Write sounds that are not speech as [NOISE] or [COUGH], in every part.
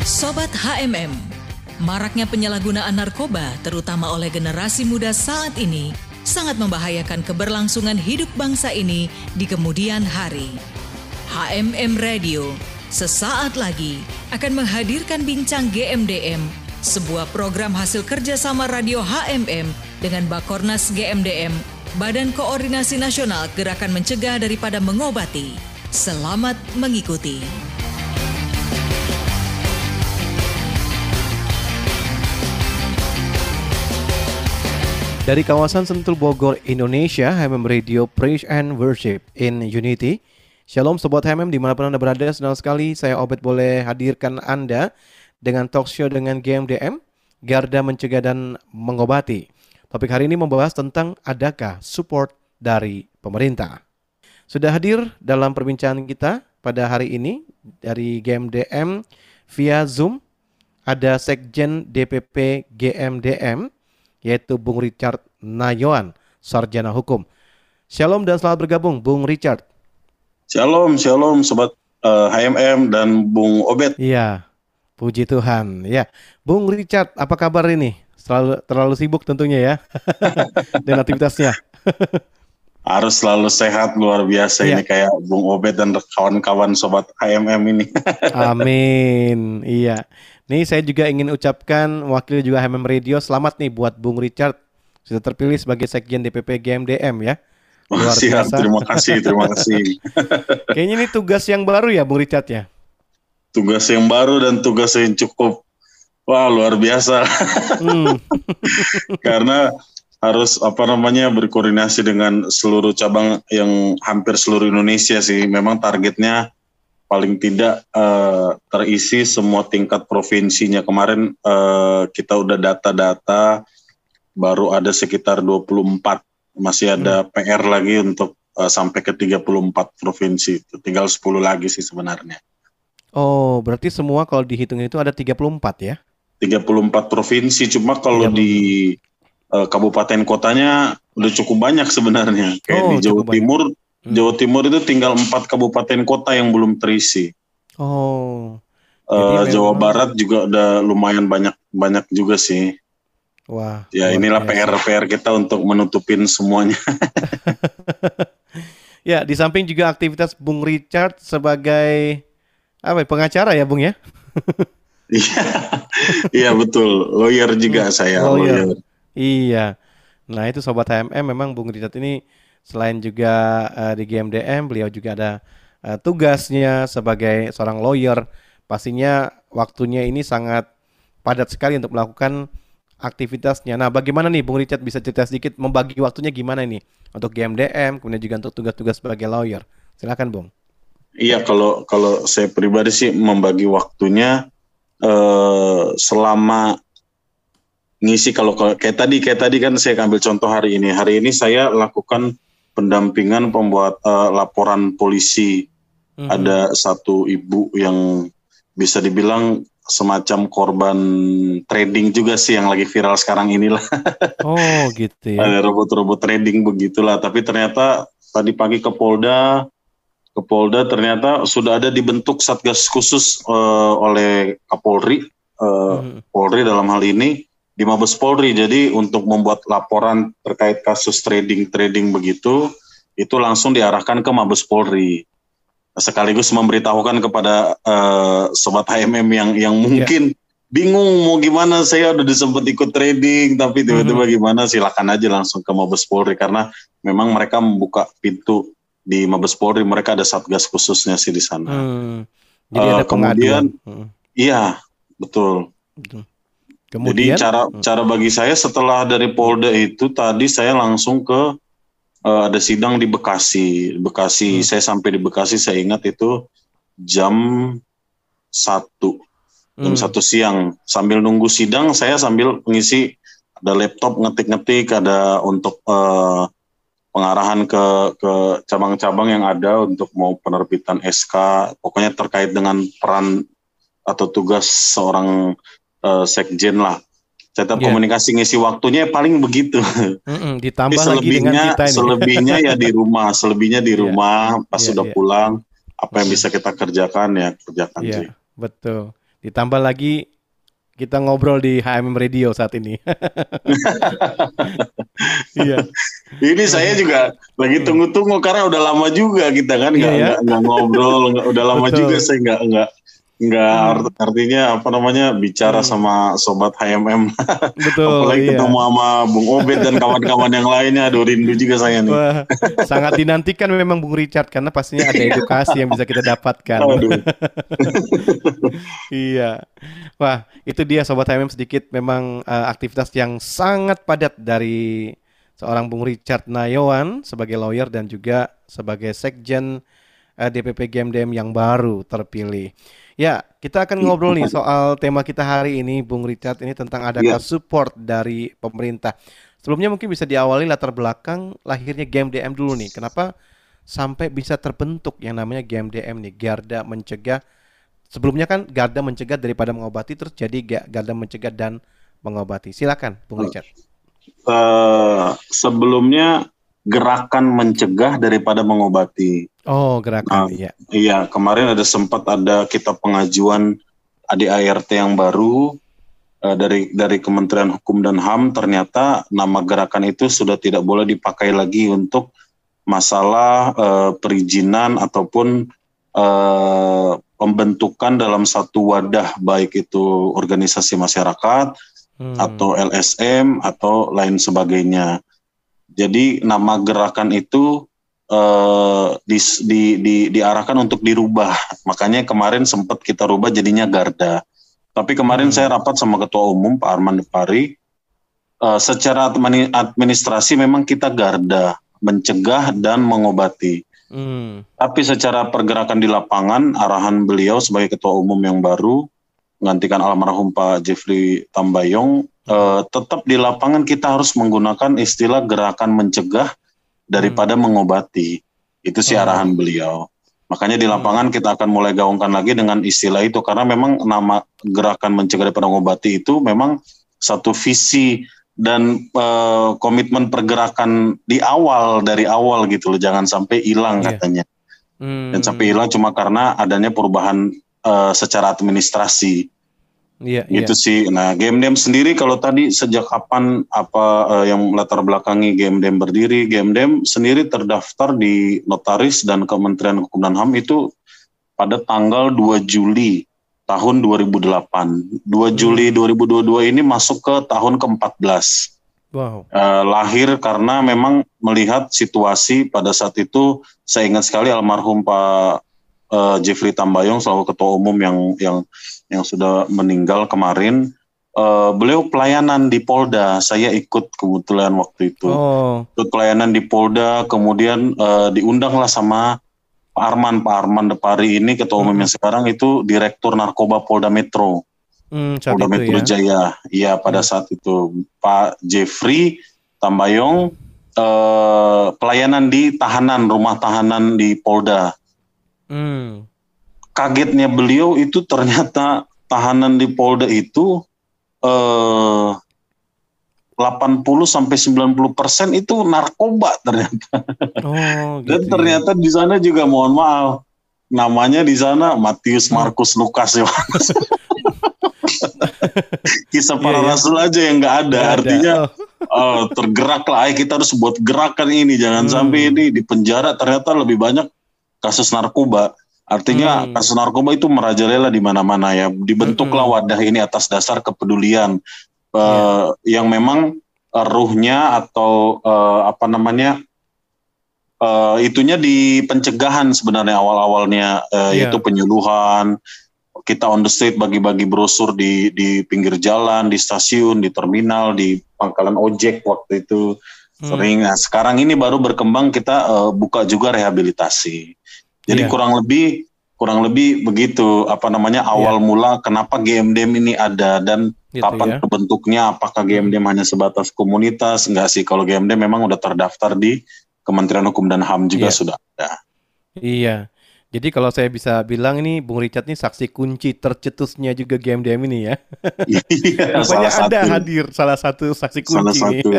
Sobat HMM, maraknya penyalahgunaan narkoba terutama oleh generasi muda saat ini sangat membahayakan keberlangsungan hidup bangsa ini di kemudian hari. HMM Radio sesaat lagi akan menghadirkan bincang GMDM, sebuah program hasil kerjasama radio HMM dengan Bakornas GMDM, Badan Koordinasi Nasional Gerakan Mencegah Daripada Mengobati. Selamat mengikuti. Dari kawasan Sentul Bogor, Indonesia, HMM Radio Praise and Worship in Unity. Shalom Sobat HMM di mana pun Anda berada, senang sekali saya Obet boleh hadirkan Anda dengan talk show dengan GMDM, Garda Mencegah dan Mengobati. Topik hari ini membahas tentang adakah support dari pemerintah. Sudah hadir dalam perbincangan kita pada hari ini dari GMDM via Zoom ada Sekjen DPP GMDM yaitu Bung Richard Nayoan, Sarjana Hukum. Shalom dan selamat bergabung Bung Richard. Shalom, shalom Sobat uh, HMM dan Bung Obet. Iya, puji Tuhan. Ya, Bung Richard, apa kabar ini? Selalu terlalu sibuk tentunya ya [LAUGHS] dengan aktivitasnya. [LAUGHS] Harus selalu sehat luar biasa ya. ini kayak Bung Obet dan kawan-kawan Sobat HMM ini. [LAUGHS] Amin. Iya. Nih saya juga ingin ucapkan wakil juga HMM Radio selamat nih buat Bung Richard sudah terpilih sebagai Sekjen DPP GMDM ya. Luar Siap, biasa. terima kasih, terima kasih. [LAUGHS] Kayaknya ini tugas yang baru ya Bung Richard ya? Tugas yang baru dan tugas yang cukup wah luar biasa. Hmm. [LAUGHS] Karena harus apa namanya berkoordinasi dengan seluruh cabang yang hampir seluruh Indonesia sih. Memang targetnya paling tidak uh, terisi semua tingkat provinsinya. Kemarin uh, kita udah data-data baru ada sekitar 24. Masih ada hmm. PR lagi untuk uh, sampai ke 34 provinsi. Tinggal 10 lagi sih sebenarnya. Oh, berarti semua kalau dihitung itu ada 34 ya? 34 provinsi, cuma kalau di uh, kabupaten kotanya udah cukup banyak sebenarnya. Kayak oh, di Jawa Timur banyak Hmm. Jawa Timur itu tinggal empat kabupaten kota yang belum terisi. Oh. Uh, Jawa memang... Barat juga udah lumayan banyak banyak juga sih. Wah. Ya inilah PR PR kita untuk menutupin semuanya. [LAUGHS] ya di samping juga aktivitas Bung Richard sebagai apa ya, pengacara ya Bung ya? [LAUGHS] Iya, iya betul. Lawyer juga saya. Lawyer. lawyer. Iya. Nah itu sobat HMM memang Bung Richard ini Selain juga uh, di GMDM, beliau juga ada uh, tugasnya sebagai seorang lawyer. Pastinya waktunya ini sangat padat sekali untuk melakukan aktivitasnya. Nah, bagaimana nih Bung Richard bisa cerita sedikit membagi waktunya gimana nih untuk GMDM, kemudian juga untuk tugas-tugas sebagai lawyer. Silakan, Bung. Iya, kalau kalau saya pribadi sih membagi waktunya eh, selama ngisi kalau kayak tadi kayak tadi kan saya ambil contoh hari ini. Hari ini saya lakukan pendampingan pembuat uh, laporan polisi. Mm-hmm. Ada satu ibu yang bisa dibilang semacam korban trading juga sih yang lagi viral sekarang inilah. [LAUGHS] Oh gitu ya. Ada robot-robot trading begitulah. Tapi ternyata tadi pagi ke Polda, ke Polda ternyata sudah ada dibentuk satgas khusus uh, oleh Kapolri, uh, hmm. Polri dalam hal ini di Mabes Polri. Jadi untuk membuat laporan terkait kasus trading-trading begitu, itu langsung diarahkan ke Mabes Polri. Sekaligus memberitahukan kepada uh, sobat HMM yang yang iya. mungkin yeah. bingung mau gimana saya udah disebut ikut trading tapi tiba-tiba mm-hmm. gimana silakan aja langsung ke Mabes Polri karena memang mereka membuka pintu di Mabes Polri mereka ada satgas khususnya sih di sana. Hmm. Jadi uh, ada kemudian hmm. iya betul. betul. Kemudian, Jadi cara hmm. cara bagi saya setelah dari Polda itu tadi saya langsung ke uh, ada sidang di Bekasi. Bekasi hmm. saya sampai di Bekasi saya ingat itu jam satu jam hmm. satu siang sambil nunggu sidang saya sambil mengisi ada laptop ngetik-ngetik ada untuk uh, pengarahan ke ke cabang-cabang yang ada untuk mau penerbitan SK pokoknya terkait dengan peran atau tugas seorang uh, sekjen lah. Cetak yeah. komunikasi ngisi waktunya paling begitu. Mm-mm, ditambah lagi dengan kita ini. Selebihnya ya di rumah, selebihnya di iya. rumah yeah. pas yeah, sudah yeah. pulang apa yang bisa kita kerjakan ya kerjakan yeah, sih. Betul. Ditambah lagi kita ngobrol di HMM Radio saat ini. [LAUGHS] iya. Ini saya juga lagi tunggu-tunggu karena udah lama juga kita kan nggak iya, ya? ngobrol, gak, udah lama Betul. juga saya nggak nggak nggak hmm. artinya apa namanya bicara hmm. sama sobat HMM. Betul. Apalagi iya. ketemu sama Bung Obed dan kawan-kawan yang lainnya. Aduh rindu juga saya nih. Wah, sangat dinantikan memang Bung Richard karena pastinya ada edukasi yang bisa kita dapatkan. [LAUGHS] iya. Wah, itu dia sobat HMM sedikit memang uh, aktivitas yang sangat padat dari seorang Bung Richard Nayawan sebagai lawyer dan juga sebagai sekjen uh, eh, DPP GMDM yang baru terpilih. Ya, kita akan ngobrol nih soal tema kita hari ini, Bung Richard, ini tentang adakah yeah. support dari pemerintah. Sebelumnya mungkin bisa diawali latar belakang lahirnya GMDM dulu nih. Kenapa sampai bisa terbentuk yang namanya GMDM nih, Garda Mencegah. Sebelumnya kan Garda Mencegah daripada mengobati, terus jadi Garda Mencegah dan mengobati. Silakan, Bung Richard. Uh, sebelumnya gerakan mencegah daripada mengobati. Oh, gerakan nah, iya. Iya, kemarin ada sempat ada kita pengajuan ADART yang baru uh, dari dari Kementerian Hukum dan HAM ternyata nama gerakan itu sudah tidak boleh dipakai lagi untuk masalah uh, perizinan ataupun uh, pembentukan dalam satu wadah baik itu organisasi masyarakat hmm. atau LSM atau lain sebagainya. Jadi nama gerakan itu uh, di, di, di, diarahkan untuk dirubah. Makanya kemarin sempat kita rubah jadinya Garda. Tapi kemarin hmm. saya rapat sama Ketua Umum Pak Arman Depari. Uh, secara administrasi memang kita Garda, mencegah dan mengobati. Hmm. Tapi secara pergerakan di lapangan, arahan beliau sebagai Ketua Umum yang baru, menggantikan almarhum Pak Jeffrey Tambayong, uh, tetap di lapangan kita harus menggunakan istilah gerakan mencegah daripada hmm. mengobati. Itu sih oh. arahan beliau. Makanya di lapangan hmm. kita akan mulai gaungkan lagi dengan istilah itu karena memang nama gerakan mencegah daripada mengobati itu memang satu visi dan uh, komitmen pergerakan di awal dari awal gitu loh jangan sampai hilang yeah. katanya. Hmm. Dan sampai hilang cuma karena adanya perubahan uh, secara administrasi. Iya, gitu iya. sih. Nah, game dem sendiri kalau tadi sejak kapan apa uh, yang latar belakangi game dem berdiri, game dem sendiri terdaftar di notaris dan Kementerian Hukum dan HAM itu pada tanggal 2 Juli tahun 2008. 2 hmm. Juli 2022 ini masuk ke tahun ke-14. Wow. Uh, lahir karena memang melihat situasi pada saat itu saya ingat sekali almarhum Pak uh, Jeffrey Tambayong selaku ketua umum yang yang yang sudah meninggal kemarin. Uh, beliau pelayanan di Polda. Saya ikut kebetulan waktu itu. Oh. ikut pelayanan di Polda. Kemudian uh, diundanglah sama Pak Arman. Pak Arman Depari ini ketua umum hmm. yang sekarang itu direktur narkoba Polda Metro. Hmm, Polda Metro ya? Jaya. Iya pada hmm. saat itu. Pak Jeffrey Tambayong uh, pelayanan di tahanan rumah tahanan di Polda Hmm. Kagetnya beliau itu ternyata tahanan di Polda itu eh, 80 sampai 90 persen itu narkoba ternyata. Oh, [LAUGHS] gitu Dan ya. ternyata di sana juga mohon maaf namanya di sana Matius, hmm. Markus, Lukas, Yohanes. [LAUGHS] Kisah para yeah, iya. rasul aja yang nggak ada. Gak Artinya oh. uh, tergerak lah. Kita harus buat gerakan ini. Jangan hmm. sampai ini di penjara ternyata lebih banyak kasus narkoba. Artinya hmm. kasus narkoba itu merajalela di mana-mana ya. Dibentuklah hmm. wadah ini atas dasar kepedulian uh, eh, yeah. yang memang uh, ruhnya atau uh, apa namanya uh, itunya di pencegahan sebenarnya awal-awalnya uh, yeah. yaitu penyuluhan. Kita on the street bagi-bagi brosur di di pinggir jalan, di stasiun, di terminal, di pangkalan ojek waktu itu hmm. sering. Nah, sekarang ini baru berkembang kita uh, buka juga rehabilitasi. Jadi yeah. kurang lebih kurang lebih begitu apa namanya awal yeah. mula kenapa GMDM ini ada dan gitu, kapan ya. terbentuknya apakah GMDM hanya sebatas komunitas enggak sih kalau GMDM memang udah terdaftar di Kementerian Hukum dan HAM juga yeah. sudah ada. Iya. Jadi kalau saya bisa bilang ini Bung Richard ini saksi kunci tercetusnya juga GMDM ini ya. Iya. [LAUGHS] Rupanya ada satu. hadir salah satu saksi kunci. Salah satu.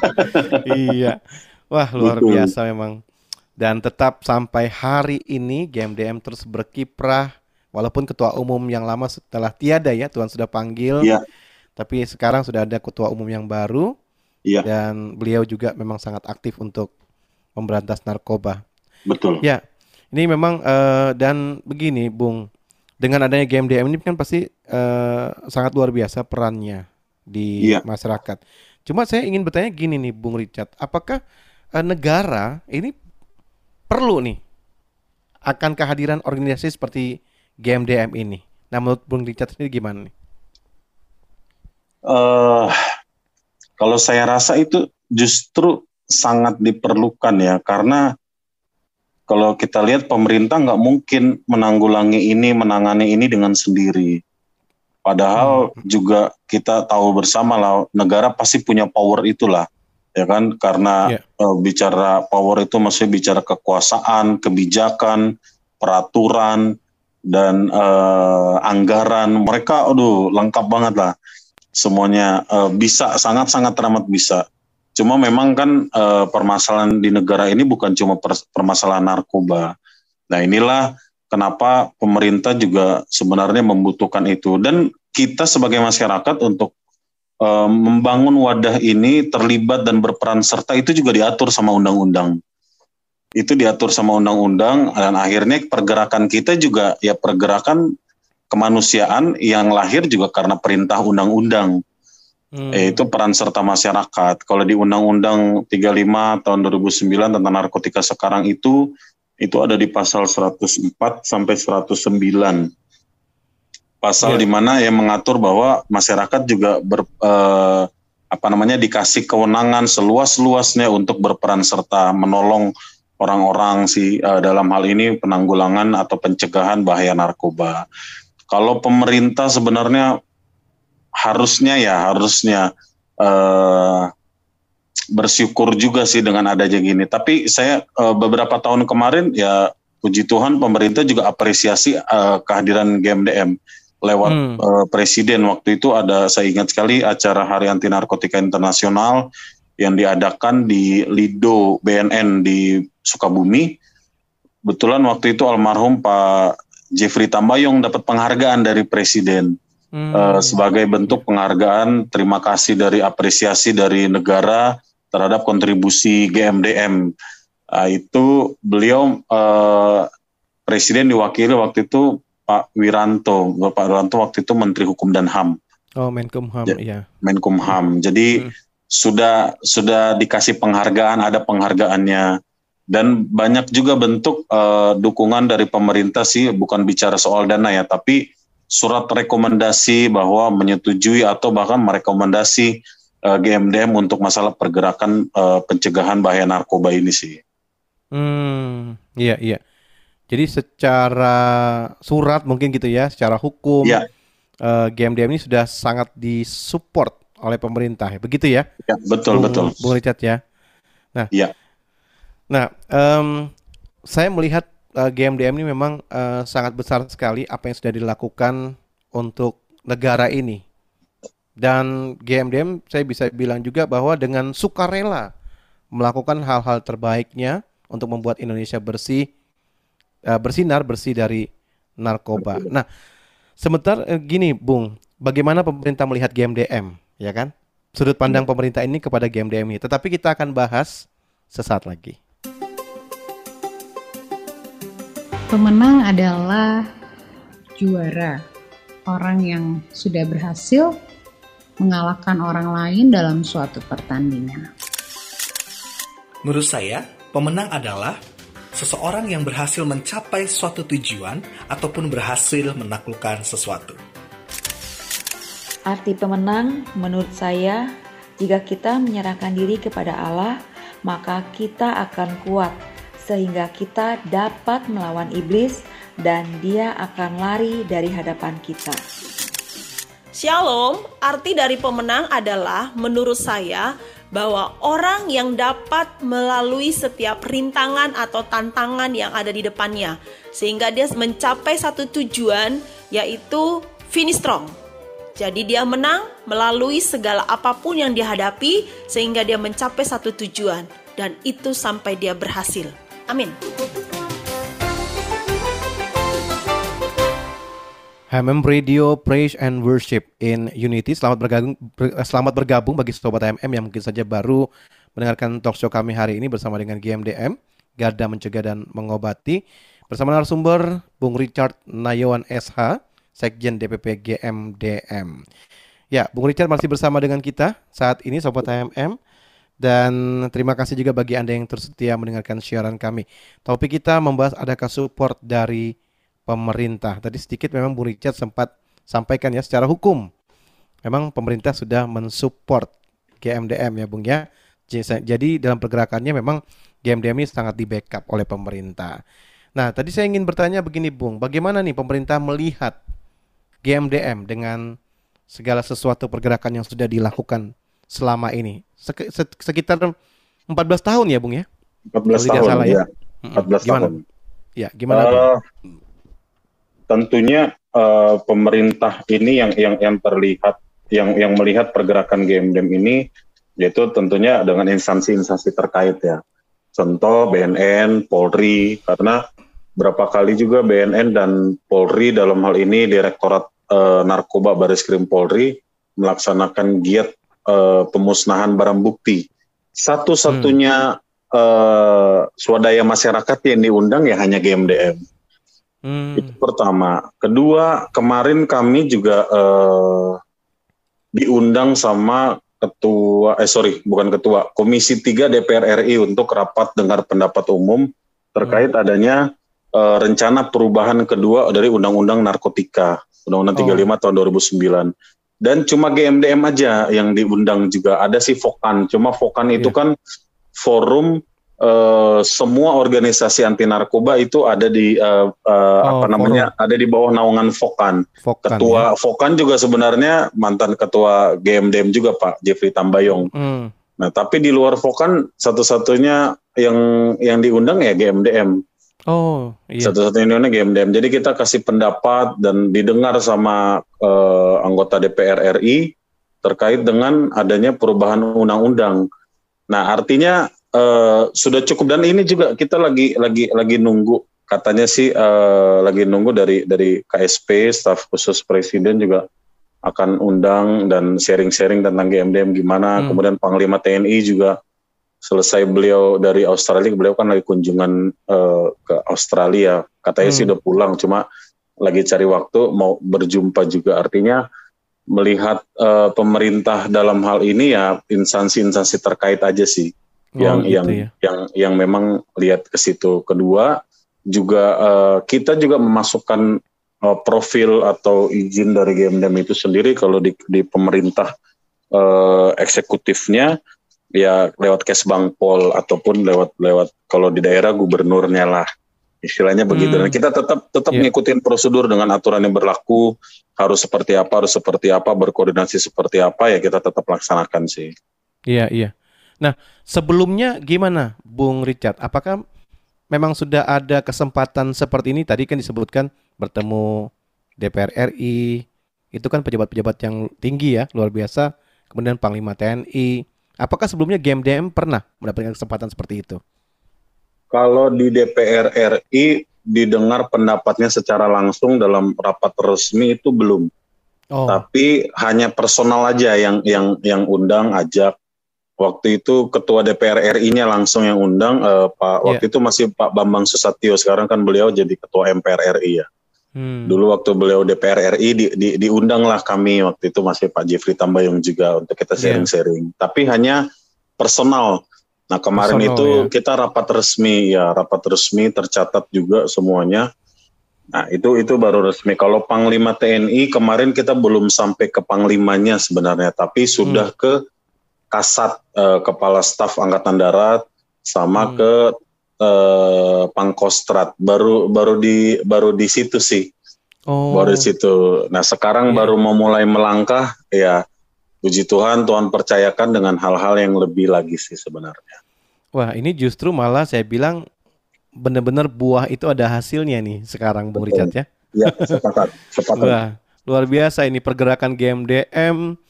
[LAUGHS] iya. Wah luar Betul. biasa memang dan tetap sampai hari ini GMDM terus berkiprah Walaupun ketua umum yang lama setelah tiada ya, Tuhan sudah panggil. Ya. Tapi sekarang sudah ada ketua umum yang baru. Ya. Dan beliau juga memang sangat aktif untuk memberantas narkoba. Betul. Ya. Ini memang uh, dan begini, Bung. Dengan adanya GMDM ini kan pasti uh, sangat luar biasa perannya di ya. masyarakat. Cuma saya ingin bertanya gini nih, Bung Richard, apakah uh, negara ini perlu nih akan kehadiran organisasi seperti GMDM ini. Nah, menurut Bung Richard sendiri gimana nih? Uh, kalau saya rasa itu justru sangat diperlukan ya, karena kalau kita lihat pemerintah nggak mungkin menanggulangi ini, menangani ini dengan sendiri. Padahal hmm. juga kita tahu bersama lah, negara pasti punya power itulah, ya kan? Karena yeah. Ya. uh, bicara power itu masih bicara kekuasaan, kebijakan, peraturan, dan uh, anggaran mereka aduh lengkap banget lah semuanya uh, bisa sangat sangat teramat bisa cuma memang kan uh, permasalahan di negara ini bukan cuma per, permasalahan narkoba nah inilah kenapa pemerintah juga sebenarnya membutuhkan itu dan kita sebagai masyarakat untuk uh, membangun wadah ini terlibat dan berperan serta itu juga diatur sama undang-undang itu diatur sama undang-undang dan akhirnya pergerakan kita juga ya pergerakan kemanusiaan yang lahir juga karena perintah undang-undang. Hmm. Itu peran serta masyarakat. Kalau di Undang-Undang 35 tahun 2009 tentang narkotika sekarang itu itu ada di pasal 104 sampai 109. Pasal yeah. di mana yang mengatur bahwa masyarakat juga ber, eh, apa namanya dikasih kewenangan seluas-luasnya untuk berperan serta menolong orang-orang sih uh, dalam hal ini penanggulangan atau pencegahan bahaya narkoba. Kalau pemerintah sebenarnya harusnya ya harusnya uh, bersyukur juga sih dengan adanya gini. Tapi saya uh, beberapa tahun kemarin ya puji Tuhan pemerintah juga apresiasi uh, kehadiran GMDM lewat hmm. uh, presiden waktu itu ada saya ingat sekali acara Hari Anti Narkotika Internasional yang diadakan di Lido BNN di Sukabumi. Betulan waktu itu almarhum Pak Jeffrey Tambayong dapat penghargaan dari Presiden hmm. uh, sebagai bentuk penghargaan terima kasih dari apresiasi dari negara terhadap kontribusi GMDM. Uh, itu beliau uh, Presiden diwakili waktu itu Pak Wiranto, Bapak Wiranto waktu itu Menteri Hukum dan HAM. Oh, Menkumham, ya. Menkumham. Jadi hmm. sudah sudah dikasih penghargaan, ada penghargaannya dan banyak juga bentuk uh, dukungan dari pemerintah sih bukan bicara soal dana ya tapi surat rekomendasi bahwa menyetujui atau bahkan merekomendasi uh, eh, GMDM untuk masalah pergerakan uh, pencegahan bahaya narkoba ini sih. Hmm, iya iya. Jadi secara surat mungkin gitu ya, secara hukum, ya. uh, GMDM ini sudah sangat disupport oleh pemerintah, begitu ya? Ya betul Bung, betul. Bung Richard ya. Nah, ya Nah, um, saya melihat uh, eh, GMDM ini memang uh, sangat besar sekali apa yang sudah dilakukan untuk negara ini. Dan GMDM saya bisa bilang juga bahwa dengan sukarela melakukan hal-hal terbaiknya untuk membuat Indonesia bersih, uh, bersinar bersih dari narkoba. Nah, sebentar uh, gini, Bung, bagaimana pemerintah melihat GMDM, ya kan? Sudut pandang pemerintah ini kepada GMDM ini. Tetapi kita akan bahas sesaat lagi. Pemenang adalah juara, orang yang sudah berhasil mengalahkan orang lain dalam suatu pertandingan. Menurut saya, pemenang adalah seseorang yang berhasil mencapai suatu tujuan ataupun berhasil menaklukkan sesuatu. Arti pemenang menurut saya, jika kita menyerahkan diri kepada Allah, maka kita akan kuat sehingga kita dapat melawan iblis dan dia akan lari dari hadapan kita. Shalom, arti dari pemenang adalah menurut saya bahwa orang yang dapat melalui setiap rintangan atau tantangan yang ada di depannya sehingga dia mencapai satu tujuan yaitu finish strong. Jadi dia menang melalui segala apa pun yang dihadapi sehingga dia mencapai satu tujuan dan itu sampai dia berhasil. Amin. HMM Radio Praise and Worship in Unity. Selamat bergabung ber, selamat bergabung bagi sobat HMM yang mungkin saja baru mendengarkan talk show kami hari ini bersama dengan GMDM, Garda Mencegah dan Mengobati. Bersama narasumber Bung Richard Nayawan SH, Sekjen DPP GMDM. Ya, Bung Richard masih bersama dengan kita saat ini sobat HMM. Dan terima kasih juga bagi Anda yang tersetia mendengarkan siaran kami. Topik kita membahas adakah support dari pemerintah. Tadi sedikit memang Bu Richard sempat sampaikan ya secara hukum. Memang pemerintah sudah mensupport GMDM ya Bung ya. Jadi dalam pergerakannya memang GMDM ini sangat di backup oleh pemerintah. Nah tadi saya ingin bertanya begini Bung, bagaimana nih pemerintah melihat GMDM dengan segala sesuatu pergerakan yang sudah dilakukan selama ini? Sekitar 14 tahun ya Bung ya? 14 tahun salah, ya. ya. 14 gimana? tahun. Ya, gimana? Uh, tentunya uh, pemerintah ini yang yang yang terlihat yang yang melihat pergerakan GMDM ini yaitu tentunya dengan instansi-instansi terkait ya. Contoh BNN, Polri karena berapa kali juga BNN dan Polri dalam hal ini Direktorat uh, Narkoba Baris Krim Polri melaksanakan giat uh, pemusnahan barang bukti. Satu-satunya hmm. uh, swadaya masyarakat yang diundang ya hanya GMDM. Hmm. Itu pertama. Kedua, kemarin kami juga uh, diundang sama ketua, eh sorry, bukan ketua, Komisi 3 DPR RI untuk rapat dengar pendapat umum terkait hmm. adanya uh, rencana perubahan kedua dari Undang-Undang Narkotika, Undang-Undang oh. 35 tahun 2009. Dan cuma GMDM aja yang diundang juga. Ada si Fokan, cuma Fokan yeah. itu iya. kan forum uh, semua organisasi anti narkoba itu ada di uh, uh, oh, apa namanya forum. ada di bawah naungan Fokan. Fokan ketua ya? Fokan juga sebenarnya mantan ketua GMDM juga Pak Jeffrey Tambayong. Hmm. Nah tapi di luar Fokan satu-satunya yang yang diundang ya GMDM. Oh, iya. Satu-satunya GMDM. Jadi kita kasih pendapat dan didengar sama uh, anggota DPR RI terkait dengan adanya perubahan undang-undang. Nah, artinya uh, sudah cukup. Dan ini juga kita lagi lagi lagi nunggu. Katanya sih uh, lagi nunggu dari dari KSP staf khusus presiden juga akan undang dan sharing-sharing tentang GMDM gimana. Hmm. kemudian Panglima TNI juga selesai beliau dari Australia. Beliau kan lagi kunjungan uh, ke Australia. Katanya hmm. sih udah pulang cuma lagi cari waktu mau berjumpa juga. Artinya melihat uh, pemerintah dalam hal ini ya instansi-instansi terkait aja sih Oh, yang gitu yang ya. yang yang memang lihat ke situ. Kedua juga uh, kita juga memasukkan uh, profil atau izin dari GMDM itu sendiri kalau di, di pemerintah uh, eksekutifnya ya lewat Kesbangpol ataupun lewat lewat kalau di daerah gubernurnya lah istilahnya begitu. Hmm. Dan kita tetap tetap yeah. ngikutin prosedur dengan aturan yang berlaku harus seperti apa harus seperti apa berkoordinasi seperti apa ya kita tetap laksanakan sih. Iya iya. Nah, sebelumnya gimana Bung Richard? Apakah memang sudah ada kesempatan seperti ini? Tadi kan disebutkan bertemu DPR RI, itu kan pejabat-pejabat yang tinggi ya, luar biasa. Kemudian Panglima TNI. Apakah sebelumnya GMDM pernah mendapatkan kesempatan seperti itu? Kalau di DPR RI didengar pendapatnya secara langsung dalam rapat resmi itu belum. Oh. Tapi hanya personal aja yang yang yang undang ajak waktu itu ketua DPR RI-nya langsung yang undang uh, Pak yeah. waktu itu masih Pak Bambang Susatyo sekarang kan beliau jadi ketua MPR RI ya. Hmm. Dulu waktu beliau DPR RI di, di, diundang lah kami waktu itu masih Pak Jeffrey Tambayong juga untuk kita iya. sharing-sharing. Yeah. Tapi hanya personal. Nah kemarin personal, itu ya. kita rapat resmi ya rapat resmi tercatat juga semuanya. Nah itu itu baru resmi. Kalau Panglima TNI kemarin kita belum sampai ke Panglimanya sebenarnya, tapi sudah hmm. ke kasat uh, kepala staf angkatan darat sama hmm. ke uh, pangkostrat baru baru di baru di situ sih oh. baru di situ nah sekarang yeah. baru mau mulai melangkah ya puji Tuhan Tuhan percayakan dengan hal-hal yang lebih lagi sih sebenarnya wah ini justru malah saya bilang benar-benar buah itu ada hasilnya nih sekarang Bung Richard ya Iya, sepakat, [LAUGHS] sepakat. Wah, luar biasa ini pergerakan GMDM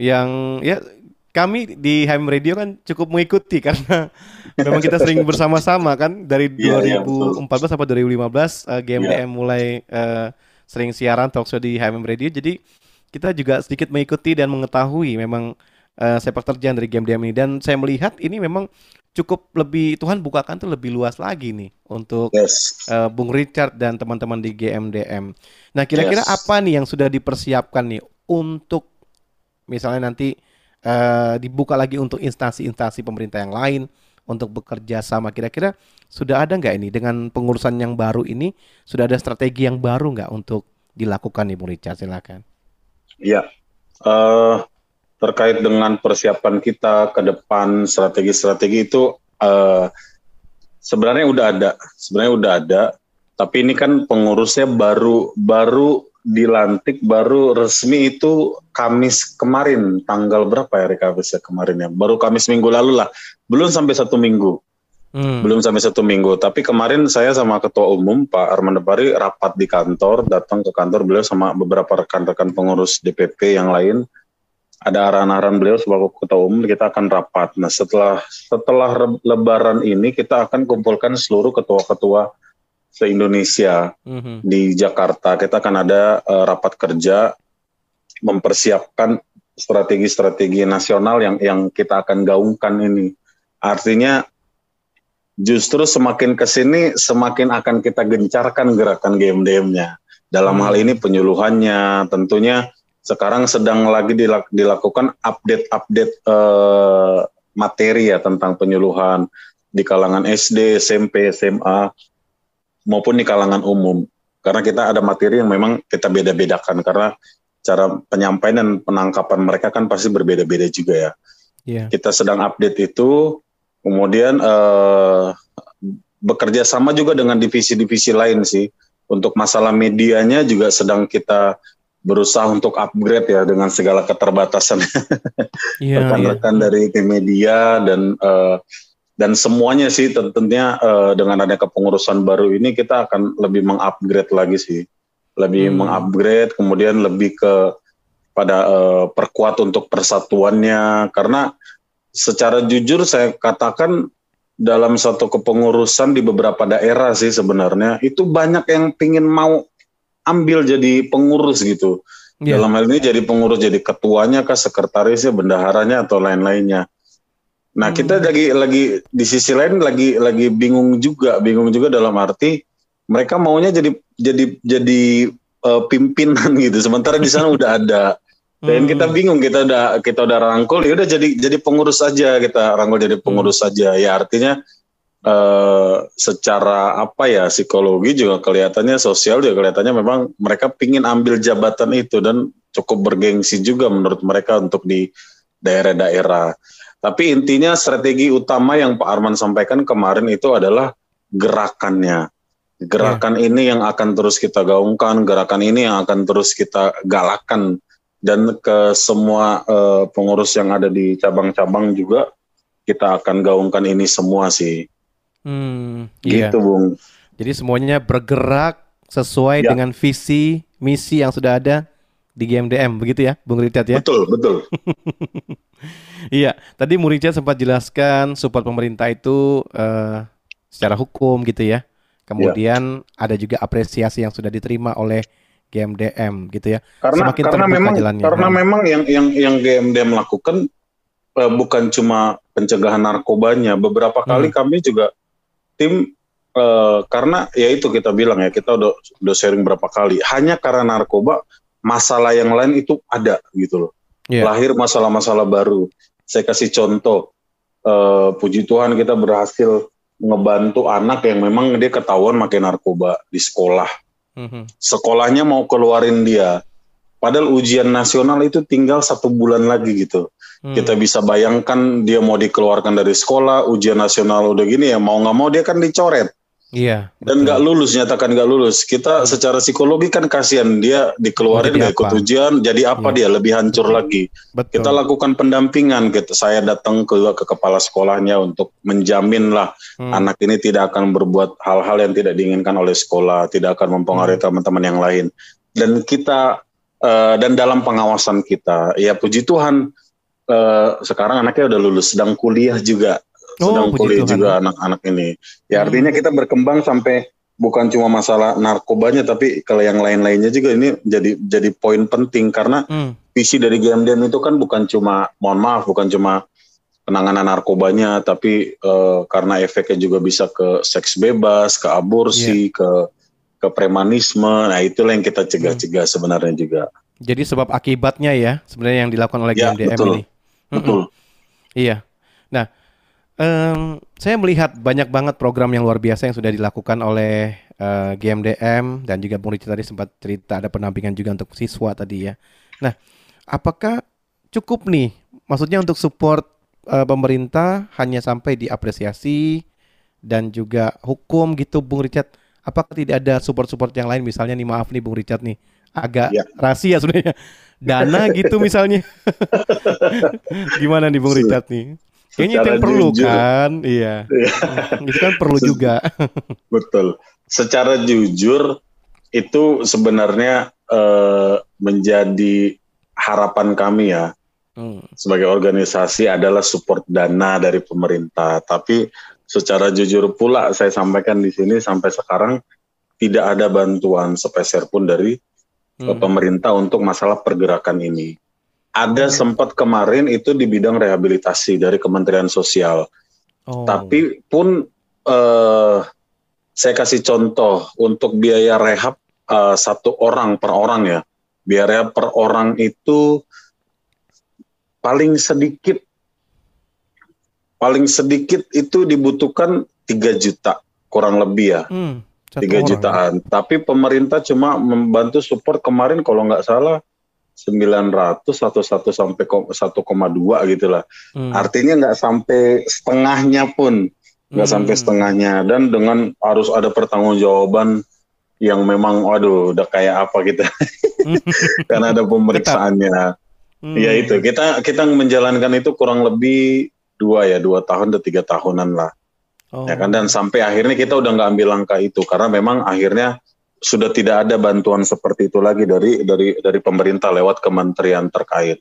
yang ya kami di HM Radio kan cukup mengikuti karena [LAUGHS] memang kita sering bersama-sama kan dari yeah, 2014 yeah, sampai 2015 uh, GMDM yeah. mulai uh, sering siaran talkshow di HMM Radio. Jadi kita juga sedikit mengikuti dan mengetahui memang uh, sepak terjang dari game DM ini dan saya melihat ini memang cukup lebih Tuhan bukakan tuh lebih luas lagi nih untuk yes. uh, Bung Richard dan teman-teman di GMDM. Nah, kira-kira yes. apa nih yang sudah dipersiapkan nih untuk misalnya nanti uh, dibuka lagi untuk instansi-instansi pemerintah yang lain untuk bekerja sama. Kira-kira sudah ada nggak ini dengan pengurusan yang baru ini sudah ada strategi yang baru nggak untuk dilakukan nih Richard? Silakan. Iya, uh, terkait dengan persiapan kita ke depan strategi-strategi itu uh, sebenarnya udah ada, sebenarnya udah ada. Tapi ini kan pengurusnya baru baru dilantik baru resmi itu Kamis kemarin tanggal berapa ya Kamis ya kemarin ya? Baru Kamis minggu lalu lah. Belum sampai satu minggu. Hmm. belum sampai satu minggu. Tapi kemarin saya sama ketua umum Pak Arman Depari rapat di kantor datang ke kantor beliau sama beberapa rekan-rekan pengurus DPP yang lain. Ada arahan-arahan beliau sebagai ketua umum kita akan rapat. Nah setelah setelah lebaran ini kita akan kumpulkan seluruh ketua-ketua se-Indonesia mm-hmm. di Jakarta. Kita akan ada uh, rapat kerja mempersiapkan strategi-strategi nasional yang yang kita akan gaungkan ini. Artinya justru semakin ke sini semakin akan kita gencarkan gerakan GMDM-nya. Dalam hmm. hal ini penyuluhannya tentunya sekarang sedang lagi dilakukan update-update uh, materi ya tentang penyuluhan di kalangan SD, SMP, SMA maupun di kalangan umum. Karena kita ada materi yang memang kita beda-bedakan karena cara penyampaian dan penangkapan mereka kan pasti berbeda-beda juga ya. Yeah. Kita sedang update itu, kemudian uh, bekerja sama juga dengan divisi-divisi lain sih. Untuk masalah medianya juga sedang kita berusaha untuk upgrade ya dengan segala keterbatasan yeah, [LAUGHS] rekan-rekan yeah. dari tim media dan uh, dan semuanya sih tentunya uh, dengan adanya kepengurusan baru ini kita akan lebih mengupgrade lagi sih lebih hmm. mengupgrade kemudian lebih ke pada uh, perkuat untuk persatuannya karena secara jujur saya katakan dalam satu kepengurusan di beberapa daerah sih sebenarnya itu banyak yang pingin mau ambil jadi pengurus gitu yeah. dalam hal ini jadi pengurus jadi ketuanya kah sekretarisnya bendaharanya atau lain-lainnya Nah, hmm. kita lagi lagi di sisi lain lagi lagi bingung juga, bingung juga dalam arti mereka maunya jadi jadi jadi uh, pimpinan [LAUGHS] gitu. Sementara di sana udah ada. Dan hmm. kita bingung, kita udah kita udah rangkul, ya udah jadi jadi pengurus saja kita rangkul jadi pengurus saja. Hmm. Ya artinya uh, secara apa ya psikologi juga kelihatannya sosial juga kelihatannya memang mereka pingin ambil jabatan itu dan cukup bergengsi juga menurut mereka untuk di daerah-daerah. Tapi intinya strategi utama yang Pak Arman sampaikan kemarin itu adalah gerakannya. Gerakan ya. ini yang akan terus kita gaungkan, gerakan ini yang akan terus kita galakan dan ke semua uh, pengurus yang ada di cabang-cabang juga kita akan gaungkan ini semua sih. Hmm, gitu, iya. Bung. Jadi semuanya bergerak sesuai ya. dengan visi, misi yang sudah ada di GMDM, begitu ya, Bung Richard ya? Betul, betul. [LAUGHS] Iya, tadi Murica sempat jelaskan support pemerintah itu uh, secara hukum gitu ya. Kemudian ya. ada juga apresiasi yang sudah diterima oleh GMDM gitu ya. Karena Semakin karena memang jalannya. karena memang yang yang yang GMDM lakukan uh, bukan cuma pencegahan narkobanya. Beberapa hmm. kali kami juga tim uh, karena ya itu kita bilang ya kita udah udah sharing berapa kali. Hanya karena narkoba masalah yang lain itu ada gitu loh. Yeah. Lahir masalah-masalah baru. Saya kasih contoh, uh, puji Tuhan kita berhasil ngebantu anak yang memang dia ketahuan makin narkoba di sekolah. Mm-hmm. Sekolahnya mau keluarin dia, padahal ujian nasional itu tinggal satu bulan lagi gitu. Mm. Kita bisa bayangkan dia mau dikeluarkan dari sekolah, ujian nasional udah gini ya mau nggak mau dia kan dicoret. Iya. Dan nggak lulus, nyatakan nggak lulus. Kita secara psikologi kan kasihan dia dikeluarin nggak ikut ujian, jadi apa ya. dia lebih hancur Betul. lagi. Betul. Kita lakukan pendampingan. Kita, saya datang ke ke kepala sekolahnya untuk menjamin lah hmm. anak ini tidak akan berbuat hal-hal yang tidak diinginkan oleh sekolah, tidak akan mempengaruhi hmm. teman-teman yang lain. Dan kita uh, dan dalam pengawasan kita, ya puji Tuhan uh, sekarang anaknya udah lulus, sedang kuliah juga sedang oh, kuliah juga anak-anak ini. Ya artinya kita berkembang sampai bukan cuma masalah narkobanya tapi kalau yang lain-lainnya juga ini jadi jadi poin penting karena hmm. visi dari GMDM itu kan bukan cuma mohon maaf bukan cuma penanganan narkobanya tapi uh, karena efeknya juga bisa ke seks bebas, ke aborsi, yeah. ke ke premanisme. Nah, itulah yang kita cegah-cegah hmm. sebenarnya juga. Jadi sebab akibatnya ya sebenarnya yang dilakukan oleh ya, GMDM betul. ini. Betul. Iya. Nah, um, saya melihat banyak banget program yang luar biasa yang sudah dilakukan oleh uh, eh, GMDM dan juga Bung Richard tadi sempat cerita ada pendampingan juga untuk siswa tadi ya. Nah, apakah cukup nih? Maksudnya untuk support uh, pemerintah hanya sampai diapresiasi dan juga hukum gitu Bung Richard. Apakah tidak ada support-support yang lain misalnya nih maaf nih Bung Richard nih agak ya. rahasia sebenarnya dana gitu misalnya. [LAUGHS] Gimana nih Bung Richard nih? Kayaknya itu yang perlu jujur, kan, iya. iya. itu kan perlu juga. Betul. Secara jujur itu sebenarnya uh, menjadi harapan kami ya hmm. sebagai organisasi adalah support dana dari pemerintah. Tapi secara jujur pula saya sampaikan di sini sampai sekarang tidak ada bantuan sepeser pun dari hmm. pemerintah untuk masalah pergerakan ini. Ada sempat kemarin itu di bidang rehabilitasi dari Kementerian Sosial. Oh. Tapi pun uh, saya kasih contoh untuk biaya rehab uh, satu orang per orang ya. Biaya per orang itu paling sedikit paling sedikit itu dibutuhkan 3 juta kurang lebih ya. Hmm, 3 jutaan. Ya. Tapi pemerintah cuma membantu support kemarin kalau nggak salah 900 atau 1 sampai 1,2 gitu lah. Hmm. Artinya nggak sampai setengahnya pun, nggak hmm. sampai setengahnya dan dengan harus ada pertanggungjawaban yang memang waduh udah kayak apa kita. [LAUGHS] Karena ada pemeriksaannya. Hmm. Ya itu kita kita menjalankan itu kurang lebih dua ya dua tahun atau tiga tahunan lah. Oh. Ya kan dan sampai akhirnya kita udah nggak ambil langkah itu karena memang akhirnya sudah tidak ada bantuan seperti itu lagi dari dari dari pemerintah lewat kementerian terkait.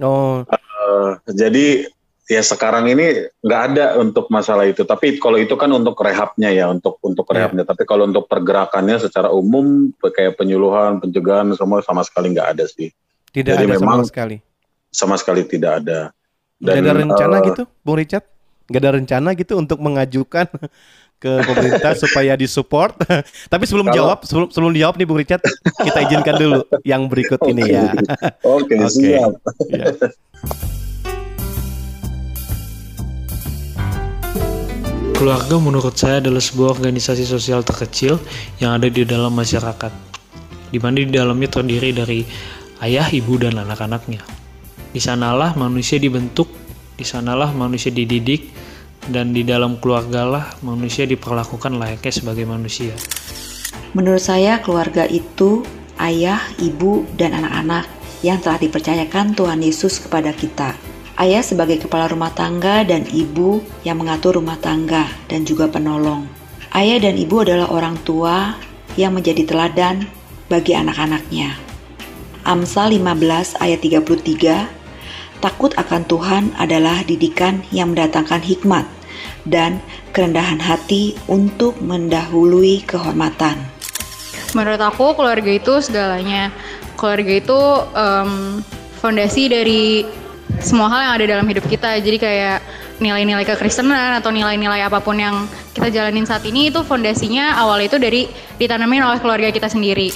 Oh. Uh, jadi ya sekarang ini nggak ada untuk masalah itu. Tapi kalau itu kan untuk rehabnya ya, untuk untuk ya. rehabnya. Yeah. Tapi kalau untuk pergerakannya secara umum kayak penyuluhan, pencegahan semua sama sekali nggak ada sih. Tidak Jadi ada memang sama sekali. Sama sekali tidak ada. Dan, gak ada rencana uh, gitu, Bung Richard? Gak ada rencana gitu untuk mengajukan ke pemerintah [LAUGHS] supaya disupport. [LAUGHS] Tapi sebelum Kalau, jawab, sebelum sebelum dijawab nih Bung Richard, kita izinkan dulu yang berikut okay. ini ya. Oke, [LAUGHS] okay, okay. siap. Ya. Keluarga menurut saya adalah sebuah organisasi sosial terkecil yang ada di dalam masyarakat, di mana di dalamnya terdiri dari ayah, ibu, dan anak-anaknya. Di sanalah manusia dibentuk, di sanalah manusia dididik, dan di dalam keluarga lah manusia diperlakukan layaknya sebagai manusia. Menurut saya keluarga itu ayah, ibu, dan anak-anak yang telah dipercayakan Tuhan Yesus kepada kita. Ayah sebagai kepala rumah tangga dan ibu yang mengatur rumah tangga dan juga penolong. Ayah dan ibu adalah orang tua yang menjadi teladan bagi anak-anaknya. Amsal 15 ayat 33 Takut akan Tuhan adalah didikan yang mendatangkan hikmat dan kerendahan hati untuk mendahului kehormatan. Menurut aku, keluarga itu segalanya. Keluarga itu um, fondasi dari semua hal yang ada dalam hidup kita. Jadi kayak nilai-nilai kekristenan atau nilai-nilai apa pun yang kita jalanin saat ini itu fondasinya awal itu dari ditanamin oleh keluarga kita sendiri.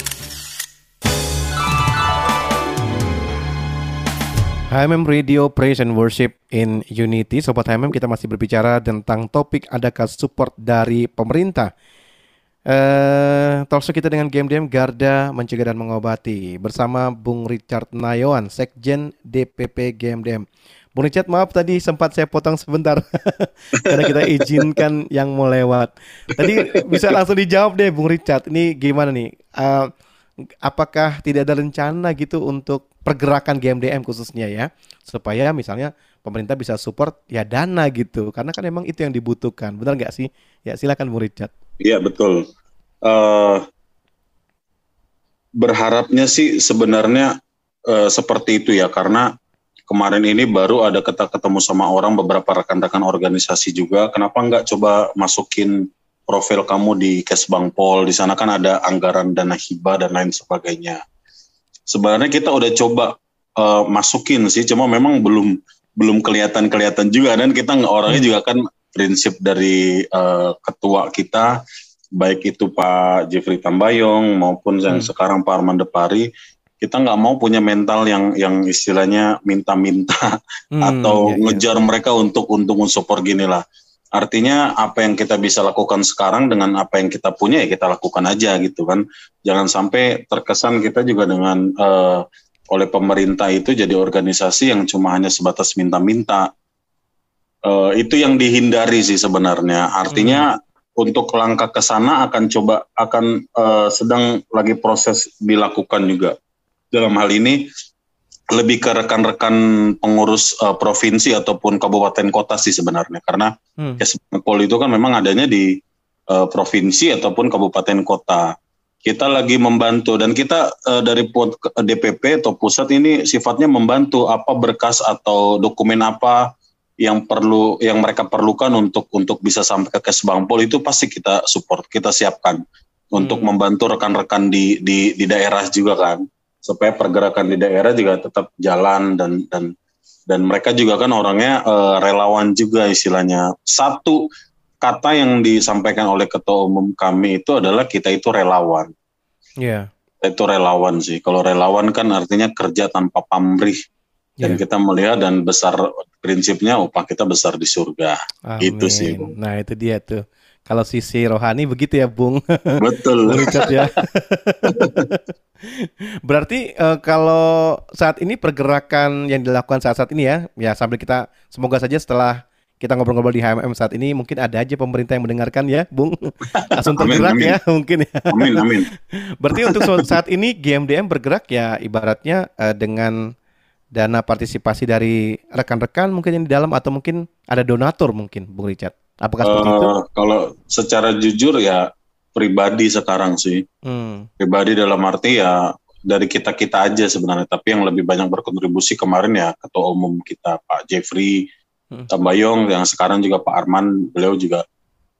HMM Radio Praise and Worship in Unity Sobat HMM kita masih berbicara tentang topik adakah support dari pemerintah Eh, kita dengan GMDM Garda Mencegah dan Mengobati bersama Bung Richard Nayawan, Sekjen DPP GMDM. Bung Richard, maaf tadi sempat saya potong sebentar [LAUGHS] karena kita izinkan yang mau lewat. Tadi bisa langsung dijawab deh, Bung Richard. Ini gimana nih? Uh, apakah tidak ada rencana gitu untuk pergerakan GMDM khususnya ya supaya misalnya pemerintah bisa support ya dana gitu. Karena kan memang itu yang dibutuhkan. Benar nggak sih? Ya silakan Bu Richard. Iya betul. Uh, berharapnya sih sebenarnya uh, seperti itu ya karena kemarin ini baru ada kita ketemu sama orang beberapa rekan-rekan organisasi juga. Kenapa nggak coba masukin profil kamu di Kesbangpol, di sana kan ada anggaran dana hibah dan lain sebagainya. Sebenarnya kita udah coba uh, masukin sih, cuma memang belum belum kelihatan-kelihatan juga dan kita orangnya juga kan prinsip dari uh, ketua kita baik itu Pak Jeffrey Tambayong maupun yang hmm. sekarang Pak Armando Pari kita nggak mau punya mental yang yang istilahnya minta-minta hmm, atau iya, iya. ngejar mereka untuk untuk mensupport gini lah. Artinya apa yang kita bisa lakukan sekarang dengan apa yang kita punya ya kita lakukan aja gitu kan. Jangan sampai terkesan kita juga dengan uh, oleh pemerintah itu jadi organisasi yang cuma hanya sebatas minta-minta. Uh, itu yang dihindari sih sebenarnya. Artinya hmm. untuk langkah ke sana akan coba akan uh, sedang lagi proses dilakukan juga. Dalam hal ini lebih ke rekan-rekan pengurus uh, provinsi ataupun kabupaten kota sih sebenarnya karena hmm. Kesbangpol itu kan memang adanya di uh, provinsi ataupun kabupaten kota. Kita lagi membantu dan kita uh, dari DPP atau pusat ini sifatnya membantu apa berkas atau dokumen apa yang perlu yang mereka perlukan untuk untuk bisa sampai ke Kesbangpol itu pasti kita support, kita siapkan untuk hmm. membantu rekan-rekan di, di di daerah juga kan supaya pergerakan di daerah juga tetap jalan dan dan dan mereka juga kan orangnya uh, relawan juga istilahnya. Satu kata yang disampaikan oleh ketua umum kami itu adalah kita itu relawan. Iya. Yeah. Itu relawan sih. Kalau relawan kan artinya kerja tanpa pamrih. Dan yeah. kita melihat dan besar prinsipnya upah kita besar di surga. Amin. Itu sih. Nah, itu dia tuh. Kalau sisi rohani begitu ya, Bung. Betul. [LAUGHS] Bung Richard ya. [LAUGHS] Berarti uh, kalau saat ini pergerakan yang dilakukan saat-saat ini ya, ya sambil kita semoga saja setelah kita ngobrol-ngobrol di HMM saat ini mungkin ada aja pemerintah yang mendengarkan ya, Bung. [LAUGHS] Langsung tergerak amin, amin. ya, mungkin ya. Amin, amin. Berarti untuk saat ini GMDM bergerak ya ibaratnya uh, dengan dana partisipasi dari rekan-rekan mungkin yang di dalam atau mungkin ada donatur mungkin, Bung Richard. Apakah seperti uh, itu? Eh, kalau secara jujur ya pribadi sekarang sih. Hmm. Pribadi dalam arti ya dari kita kita aja sebenarnya. Tapi yang lebih banyak berkontribusi kemarin ya ketua umum kita Pak Jeffrey hmm. Tambayong yang sekarang juga Pak Arman beliau juga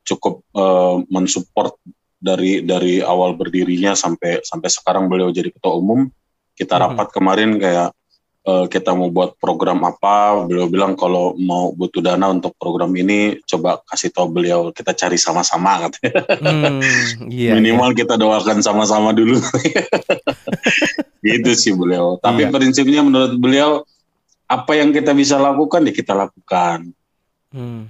cukup uh, mensupport dari dari awal berdirinya sampai sampai sekarang beliau jadi ketua umum. Kita hmm. rapat hmm. kemarin kayak uh, kita mau buat program apa, beliau bilang kalau mau butuh dana untuk program ini, coba kasih tahu beliau, kita cari sama-sama katanya. Hmm, iya, Minimal iya. kita doakan sama-sama dulu. [LAUGHS] gitu sih beliau. Tapi iya. prinsipnya menurut beliau, apa yang kita bisa lakukan, ya kita lakukan. Hmm.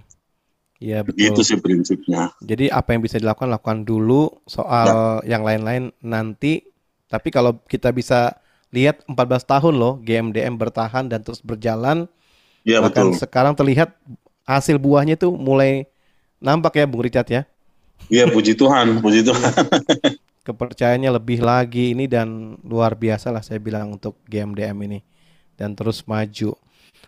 Iya betul. Itu sih prinsipnya. Jadi apa yang bisa dilakukan lakukan dulu soal ya. yang lain-lain nanti. Tapi kalau kita bisa lihat 14 tahun loh GMDM bertahan dan terus berjalan. Ya, Bahkan betul. sekarang terlihat hasil buahnya itu mulai nampak ya Bung Richard ya. Iya puji Tuhan, puji Tuhan. [LAUGHS] Kepercayaannya lebih lagi ini dan luar biasa lah saya bilang untuk GMDM ini dan terus maju.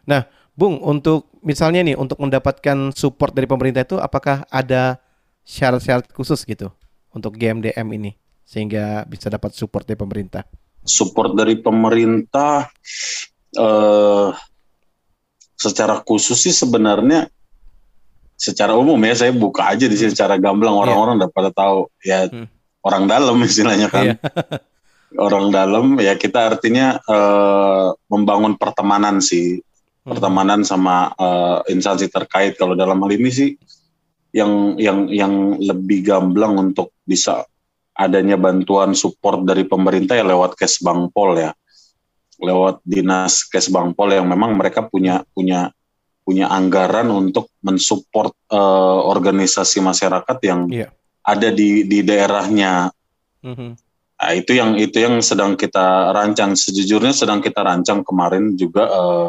Nah, Bung, untuk misalnya nih untuk mendapatkan support dari pemerintah itu apakah ada syarat-syarat khusus gitu untuk GMDM ini sehingga bisa dapat support dari pemerintah? Support dari pemerintah eh, secara khusus sih sebenarnya secara umum ya saya buka aja di sini secara gamblang iya. orang-orang yeah. udah pada tahu ya hmm. orang dalam [LAUGHS] istilahnya kan yeah. orang dalam ya kita artinya eh, membangun pertemanan sih hmm. pertemanan sama eh, instansi terkait kalau dalam hal ini sih yang yang yang lebih gamblang untuk bisa adanya bantuan support dari pemerintah ya lewat Kesbangpol ya lewat dinas Kesbangpol yang memang mereka punya punya punya anggaran untuk mensupport uh, organisasi masyarakat yang yeah. ada di di daerahnya. Mm-hmm. Nah, itu yang itu yang sedang kita rancang. Sejujurnya sedang kita rancang kemarin juga uh,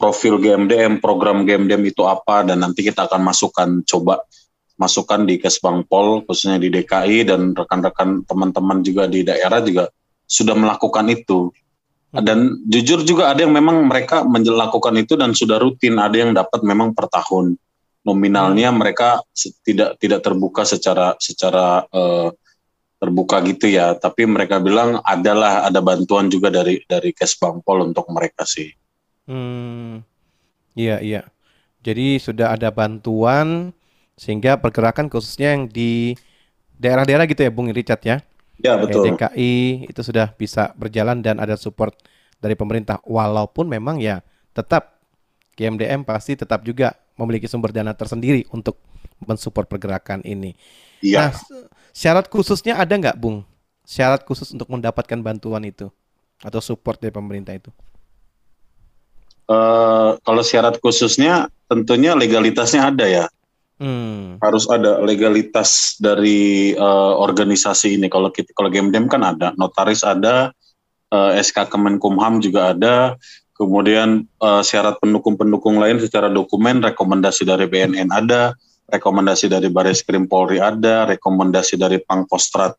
profil GMDM, program GMDM itu apa dan nanti kita akan masukkan coba masukan di Kesbangpol khususnya di DKI dan rekan-rekan teman-teman juga di daerah juga sudah melakukan itu. Hmm. Dan jujur juga ada yang memang mereka melakukan itu dan sudah rutin, ada yang dapat memang per tahun. Nominalnya hmm. mereka tidak tidak terbuka secara secara uh, terbuka gitu ya, tapi mereka bilang adalah ada bantuan juga dari dari Kesbangpol untuk mereka sih. Hmm. Iya, iya. Jadi sudah ada bantuan Sehingga pergerakan khususnya yang di daerah-daerah gitu ya Bung Richard ya. Ya betul. DKI itu sudah bisa berjalan dan ada support dari pemerintah. Walaupun memang ya tetap GMDM pasti tetap juga memiliki sumber dana tersendiri untuk mensupport pergerakan ini. Iya. Nah, syarat khususnya ada nggak Bung? Syarat khusus untuk mendapatkan bantuan itu atau support dari pemerintah itu? Uh, kalau syarat khususnya tentunya legalitasnya ada ya. Hmm. Harus ada legalitas dari uh, organisasi ini. Kalau kita kalau GMDM kan ada, notaris ada, uh, SK Kemenkumham juga ada, kemudian uh, syarat pendukung-pendukung lain secara dokumen, rekomendasi dari BNN ada, rekomendasi dari Baris Krim Polri ada, rekomendasi dari Pangkostrat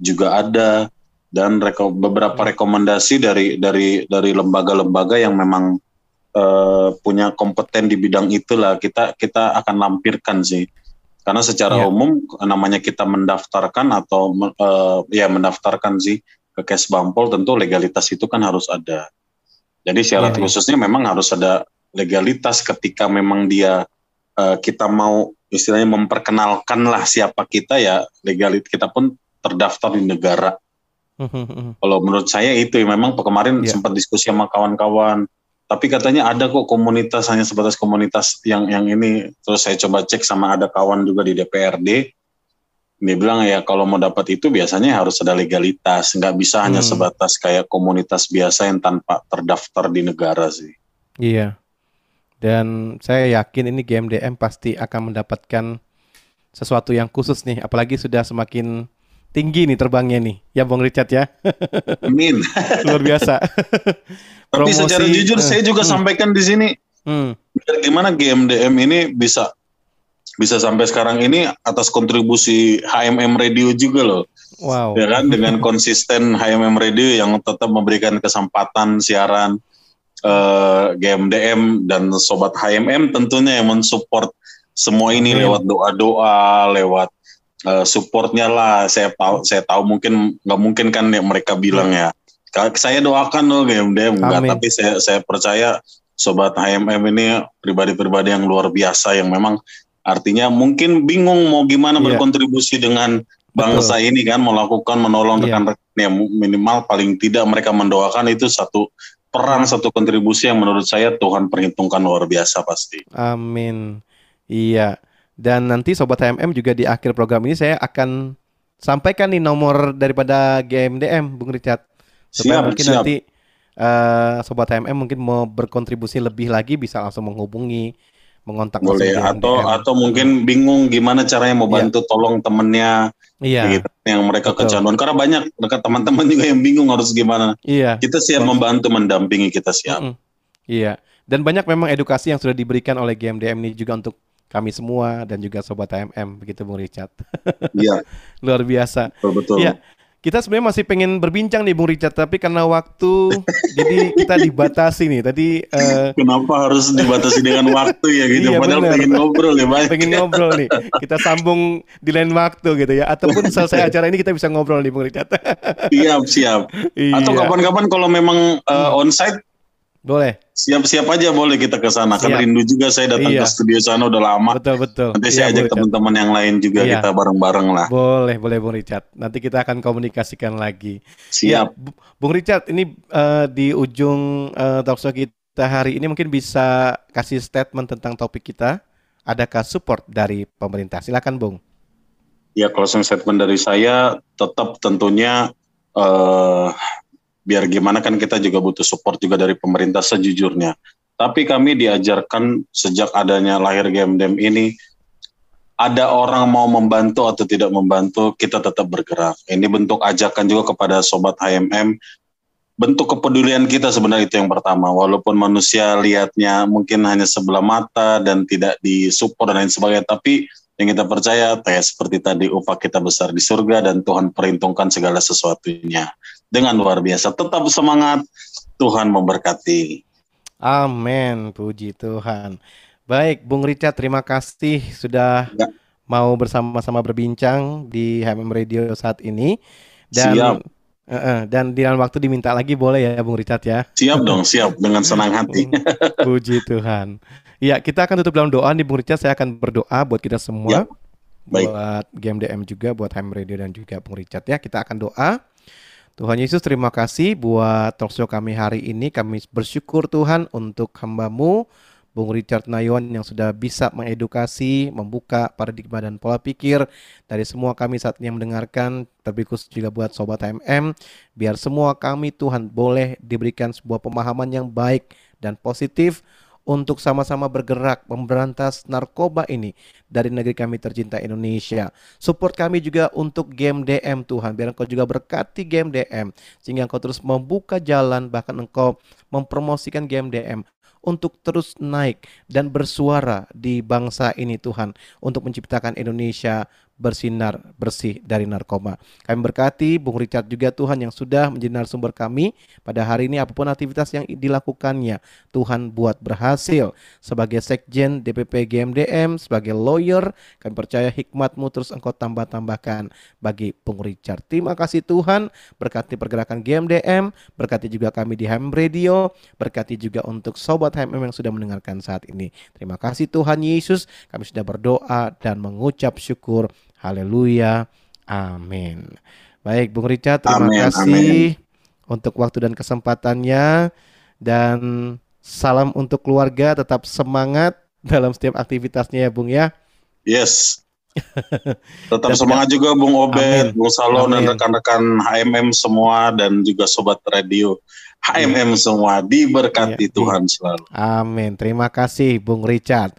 juga ada, dan reko beberapa rekomendasi dari dari dari lembaga-lembaga yang memang uh, punya kompeten di bidang itulah kita kita akan lampirkan sih karena secara yeah. umum namanya kita mendaftarkan atau uh, ya mendaftarkan sih ke Kesbampol tentu legalitas itu kan harus ada jadi syarat yeah, iya. khususnya memang harus ada legalitas ketika memang dia uh, kita mau istilahnya memperkenalkan lah siapa kita ya legalit kita pun terdaftar di negara. Kalau menurut saya itu memang kemarin yeah. sempat diskusi sama kawan-kawan tapi katanya ada kok komunitas hanya sebatas komunitas yang yang ini. Terus saya coba cek sama ada kawan juga di DPRD dia bilang ya kalau mau dapat itu biasanya harus ada legalitas. Nggak bisa hmm. hanya sebatas kayak komunitas biasa yang tanpa terdaftar di negara sih. Iya. Dan saya yakin ini GMDM pasti akan mendapatkan sesuatu yang khusus nih. Apalagi sudah semakin tinggi nih terbangnya nih ya Bung Richard ya [LAUGHS] amin luar biasa [LAUGHS] Tapi Promosi, secara jujur uh, saya juga hmm. sampaikan di sini, hmm. gimana GMDM ini bisa bisa sampai sekarang ini atas kontribusi HMM Radio juga loh. Wow. Ya kan dengan [LAUGHS] konsisten HMM Radio yang tetap memberikan kesempatan siaran uh, eh, GMDM dan sobat HMM tentunya yang mensupport semua ini lewat doa-doa, lewat uh, supportnya lah. Saya tahu saya tahu mungkin nggak mungkin kan yang mereka bilang ya saya doakan loh GMDM enggak tapi saya saya percaya sobat HMM ini pribadi-pribadi yang luar biasa yang memang artinya mungkin bingung mau gimana yeah. berkontribusi dengan bangsa Betul. ini kan melakukan menolong yeah. rekan-rekan minimal paling tidak mereka mendoakan itu satu peran satu kontribusi yang menurut saya Tuhan perhitungkan luar biasa pasti. Amin. Iya. Dan nanti sobat HMM juga di akhir program ini saya akan sampaikan nih nomor daripada GMDM Bung Richard supaya siap, mungkin siap. nanti uh, sobat HMM mungkin mau berkontribusi lebih lagi bisa langsung menghubungi mengontak boleh atau atau mungkin bingung gimana caranya mau iya. bantu yeah. tolong temennya Iya. Gitu, yang mereka kecanduan karena banyak dekat teman-teman juga yang bingung harus gimana. Iya. Kita siap membantu mendampingi kita siap. Mm -mm. Iya. Dan banyak memang edukasi yang sudah diberikan oleh GMDM ini juga untuk kami semua dan juga sobat HMM begitu Bung Richard. Iya. [LAUGHS] Luar biasa. Betul betul. Iya. Kita sebenarnya masih pengen berbincang nih Bung Richard, tapi karena waktu [LAUGHS] jadi kita dibatasi nih. Tadi uh, kenapa harus dibatasi dengan waktu ya gitu? Iya, Padahal bener. pengen ngobrol ya, Bang. Pengen ngobrol nih. Kita sambung di lain waktu gitu ya. Ataupun selesai acara ini kita bisa ngobrol nih Bung Richard. siap, siap. Iya. Atau kapan-kapan kalau memang uh, onsite boleh. Siap-siap aja boleh kita ke sana. Kan rindu juga saya datang iya. ke studio sana udah lama. Betul betul. Nanti iya, saya ajak teman-teman yang lain juga iya. kita bareng-bareng lah. Boleh boleh Bung Richard. Nanti kita akan komunikasikan lagi. Siap. Ya, Bung Richard ini uh, di ujung uh, talkshow kita hari ini mungkin bisa kasih statement tentang topik kita. Adakah support dari pemerintah? Silakan Bung. Ya closing statement dari saya tetap tentunya uh, biar gimana kan kita juga butuh support juga dari pemerintah sejujurnya. Tapi kami diajarkan sejak adanya lahir GMDM ini ada orang mau membantu atau tidak membantu, kita tetap bergerak. Ini bentuk ajakan juga kepada sobat HMM. Bentuk kepedulian kita sebenarnya itu yang pertama. Walaupun manusia lihatnya mungkin hanya sebelah mata dan tidak disupport dan lain sebagainya, tapi yang kita percaya kayak seperti tadi upah kita besar di surga dan Tuhan perhitungkan segala sesuatunya dengan luar biasa. Tetap semangat, Tuhan memberkati. Amin, puji Tuhan. Baik, Bung Richard, terima kasih sudah ya. mau bersama-sama berbincang di HMM Radio saat ini. Dan Siap. Uh, uh, dan di dalam waktu diminta lagi boleh ya Bung Richard ya. Siap dong, siap dengan senang hati. [LAUGHS] Puji Tuhan. Ya, kita akan tutup dalam doa nih Bung Richard. Saya akan berdoa buat kita semua. Ya. Baik. Buat GMDM juga, buat Ham Radio dan juga Bung Richard ya. Kita akan doa. Tuhan Yesus terima kasih buat talkshow kami hari ini. Kami bersyukur Tuhan untuk hambamu Bung Richard Nayon yang sudah bisa mengedukasi, membuka paradigma dan pola pikir dari semua kami saat ini yang mendengarkan, terlebih khusus juga buat Sobat HMM, biar semua kami Tuhan boleh diberikan sebuah pemahaman yang baik dan positif untuk sama-sama bergerak memberantas narkoba ini dari negeri kami tercinta Indonesia. Support kami juga untuk game DM Tuhan, biar Engkau juga berkati game DM sehingga Engkau terus membuka jalan bahkan Engkau mempromosikan game DM untuk terus naik dan bersuara di bangsa ini Tuhan untuk menciptakan Indonesia bersinar bersih dari narkoba. Kami berkati Bung Richard juga Tuhan yang sudah menjadi narasumber kami pada hari ini apa pun aktivitas yang dilakukannya Tuhan buat berhasil sebagai sekjen DPP GMDM sebagai lawyer kami percaya hikmatmu terus engkau tambah-tambahkan bagi Bung Richard. Terima kasih Tuhan berkati pergerakan GMDM berkati juga kami di Ham Radio berkati juga untuk sobat HMM yang sudah mendengarkan saat ini. Terima kasih Tuhan Yesus kami sudah berdoa dan mengucap syukur Haleluya. Amin. Baik, Bung Richard, terima amin, kasih amin. untuk waktu dan kesempatannya dan salam untuk keluarga, tetap semangat dalam setiap aktivitasnya ya, Bung ya. Yes. [LAUGHS] Tetap semangat juga Bung Obed, Bung Salon dan rekan-rekan HMM semua dan juga sobat radio HMM semua diberkati ya, Tuhan selalu. Amin. Terima kasih Bung Richard.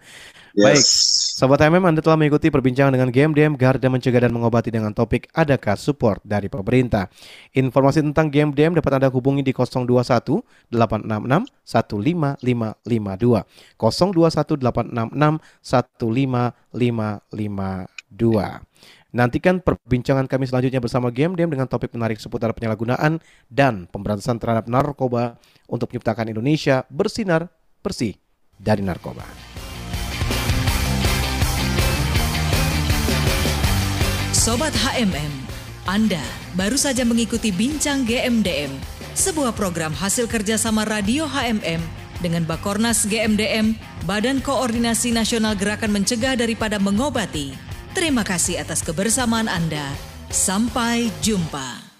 Baik, Sobat HMM Anda telah mengikuti perbincangan dengan GMDM Garda Mencegah dan Mengobati dengan topik Adakah Support dari Pemerintah. Informasi tentang GMDM dapat Anda hubungi di 021 866 15552. 021 866 15552. Nantikan perbincangan kami selanjutnya bersama GMDM dengan topik menarik seputar penyalahgunaan dan pemberantasan terhadap narkoba untuk menciptakan Indonesia bersinar bersih dari narkoba. Sobat HMM, Anda baru saja mengikuti Bincang GMDM, sebuah program hasil kerjasama Radio HMM dengan Bakornas GMDM, Badan Koordinasi Nasional Gerakan Mencegah Daripada Mengobati. Terima kasih atas kebersamaan Anda. Sampai jumpa.